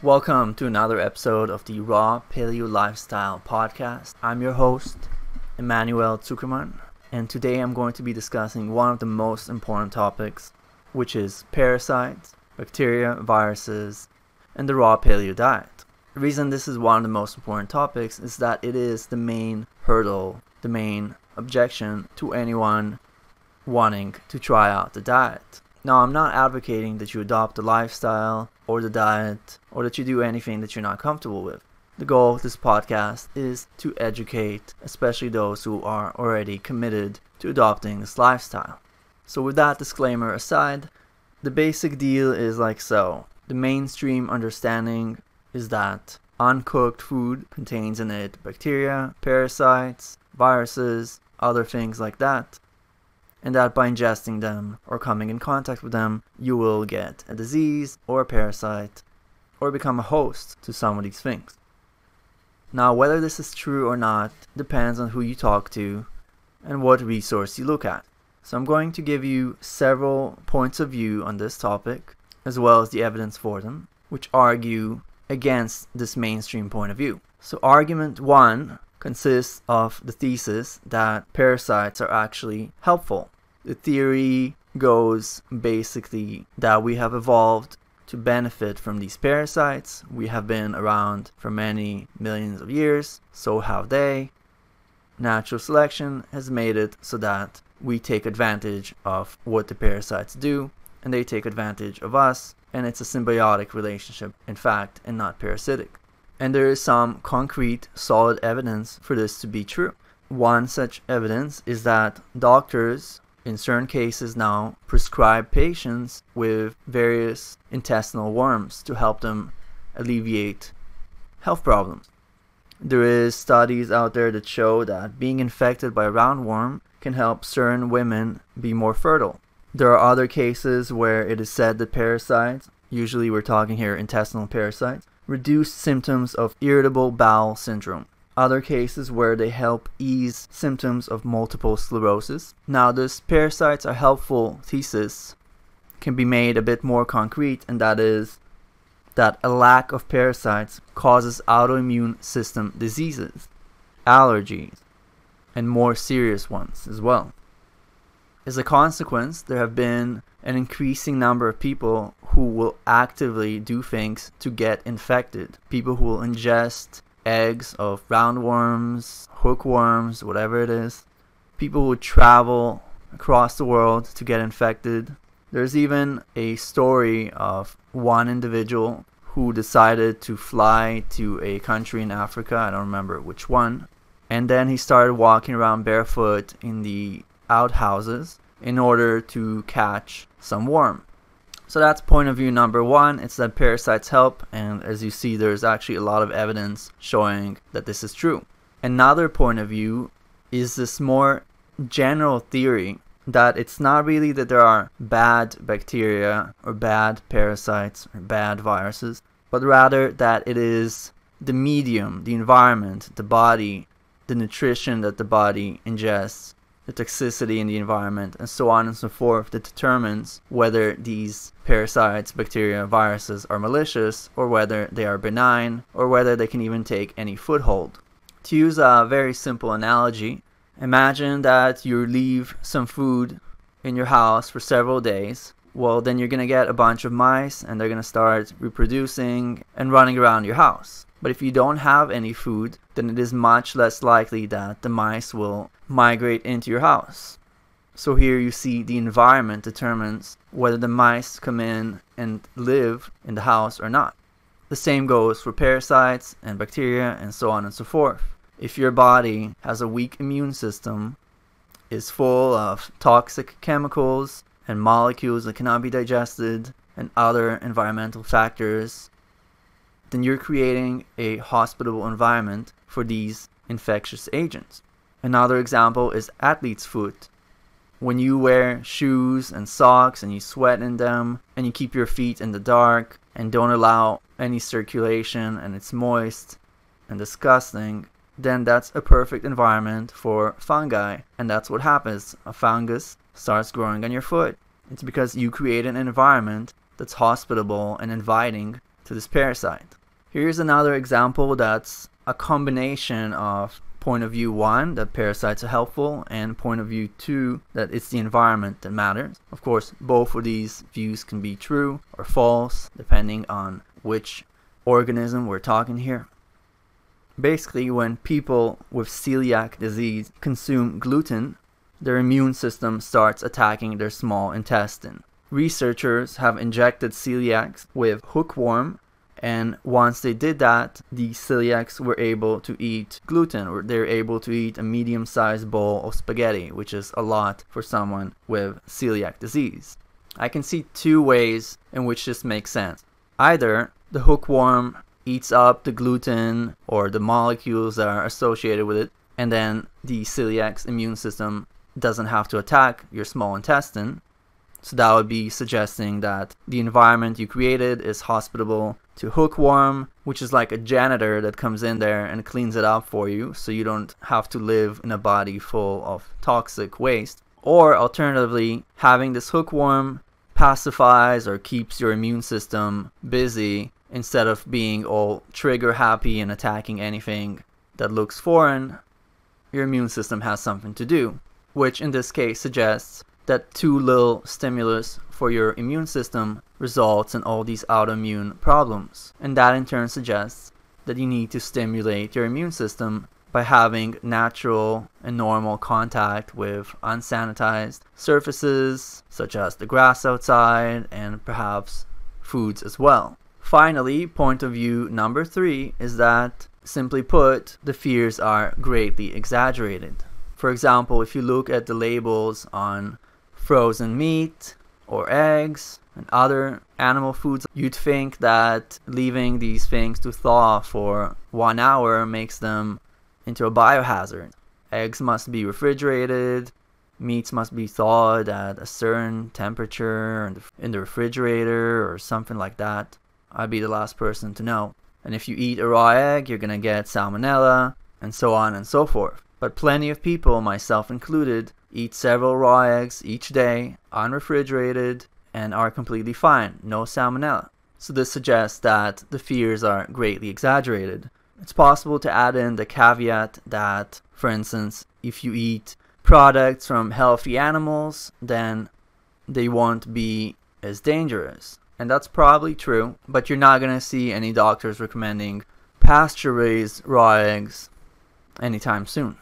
Welcome to another episode of the Raw Paleo Lifestyle Podcast. I'm your host, Emmanuel Zuckerman, and today I'm going to be discussing one of the most important topics, which is parasites, bacteria, viruses, and the raw paleo diet. The reason this is one of the most important topics is that it is the main hurdle, the main objection to anyone wanting to try out the diet. Now, I'm not advocating that you adopt the lifestyle or the diet or that you do anything that you're not comfortable with. The goal of this podcast is to educate, especially those who are already committed to adopting this lifestyle. So, with that disclaimer aside, the basic deal is like so. The mainstream understanding is that uncooked food contains in it bacteria, parasites, viruses, other things like that and that by ingesting them or coming in contact with them, you will get a disease or a parasite or become a host to some of these things. Now, whether this is true or not depends on who you talk to and what resource you look at. So, I'm going to give you several points of view on this topic, as well as the evidence for them, which argue against this mainstream point of view. So, argument one consists of the thesis that parasites are actually helpful. The theory goes basically that we have evolved to benefit from these parasites. We have been around for many millions of years, so have they. Natural selection has made it so that we take advantage of what the parasites do, and they take advantage of us, and it's a symbiotic relationship, in fact, and not parasitic and there is some concrete, solid evidence for this to be true. One such evidence is that doctors, in certain cases now, prescribe patients with various intestinal worms to help them alleviate health problems. There is studies out there that show that being infected by a roundworm can help certain women be more fertile. There are other cases where it is said that parasites, usually we're talking here intestinal parasites, reduce symptoms of irritable bowel syndrome. Other cases where they help ease symptoms of multiple sclerosis. Now, this parasites are helpful thesis can be made a bit more concrete, and that is that a lack of parasites causes autoimmune system diseases, allergies, and more serious ones as well. As a consequence, there have been an increasing number of people who will actively do things to get infected. People who will ingest eggs of roundworms, hookworms, whatever it is. People who travel across the world to get infected. There's even a story of one individual who decided to fly to a country in Africa, I don't remember which one, and then he started walking around barefoot in the outhouses in order to catch some worm. So that's point of view number one. It's that parasites help, and as you see, there's actually a lot of evidence showing that this is true. Another point of view is this more general theory that it's not really that there are bad bacteria or bad parasites or bad viruses, but rather that it is the medium, the environment, the body, the nutrition that the body ingests the toxicity in the environment, and so on and so forth that determines whether these parasites, bacteria, viruses are malicious, or whether they are benign, or whether they can even take any foothold. To use a very simple analogy, imagine that you leave some food in your house for several days. Well, then you're going to get a bunch of mice and they're going to start reproducing and running around your house. But if you don't have any food, then it is much less likely that the mice will migrate into your house. So here you see the environment determines whether the mice come in and live in the house or not. The same goes for parasites and bacteria and so on and so forth. If your body has a weak immune system, is full of toxic chemicals and molecules that cannot be digested and other environmental factors then you're creating a hospitable environment for these infectious agents. Another example is athlete's foot. When you wear shoes and socks and you sweat in them and you keep your feet in the dark and don't allow any circulation and it's moist and disgusting, then that's a perfect environment for fungi. And that's what happens. A fungus starts growing on your foot. It's because you create an environment that's hospitable and inviting to this parasite. Here's another example that's a combination of point of view one that parasites are helpful and point of view two that it's the environment that matters. Of course, both of these views can be true or false depending on which organism we're talking here. Basically, when people with celiac disease consume gluten, their immune system starts attacking their small intestine. Researchers have injected celiacs with hookworm and once they did that, the celiacs were able to eat gluten, or they're able to eat a medium sized bowl of spaghetti, which is a lot for someone with celiac disease. I can see two ways in which this makes sense. Either the hookworm eats up the gluten or the molecules that are associated with it, and then the celiac's immune system doesn't have to attack your small intestine. So that would be suggesting that the environment you created is hospitable to hookworm, which is like a janitor that comes in there and cleans it up for you so you don't have to live in a body full of toxic waste. Or alternatively, having this hookworm pacifies or keeps your immune system busy instead of being all trigger happy and attacking anything that looks foreign. Your immune system has something to do, which in this case suggests that too little stimulus for your immune system results in all these autoimmune problems. And that in turn suggests that you need to stimulate your immune system by having natural and normal contact with unsanitized surfaces, such as the grass outside and perhaps foods as well. Finally, point of view number three is that, simply put, the fears are greatly exaggerated. For example, if you look at the labels on frozen meat or eggs and other animal foods, you'd think that leaving these things to thaw for one hour makes them into a biohazard. Eggs must be refrigerated, meats must be thawed at a certain temperature in the refrigerator or something like that. I'd be the last person to know. And if you eat a raw egg, you're gonna get salmonella, and so on and so forth. But plenty of people, myself included, eat several raw eggs each day, unrefrigerated, and are completely fine, no salmonella. So this suggests that the fears are greatly exaggerated. It's possible to add in the caveat that, for instance, if you eat products from healthy animals, then they won't be as dangerous. And that's probably true, but you're not going to see any doctors recommending pasture raised raw eggs anytime soon.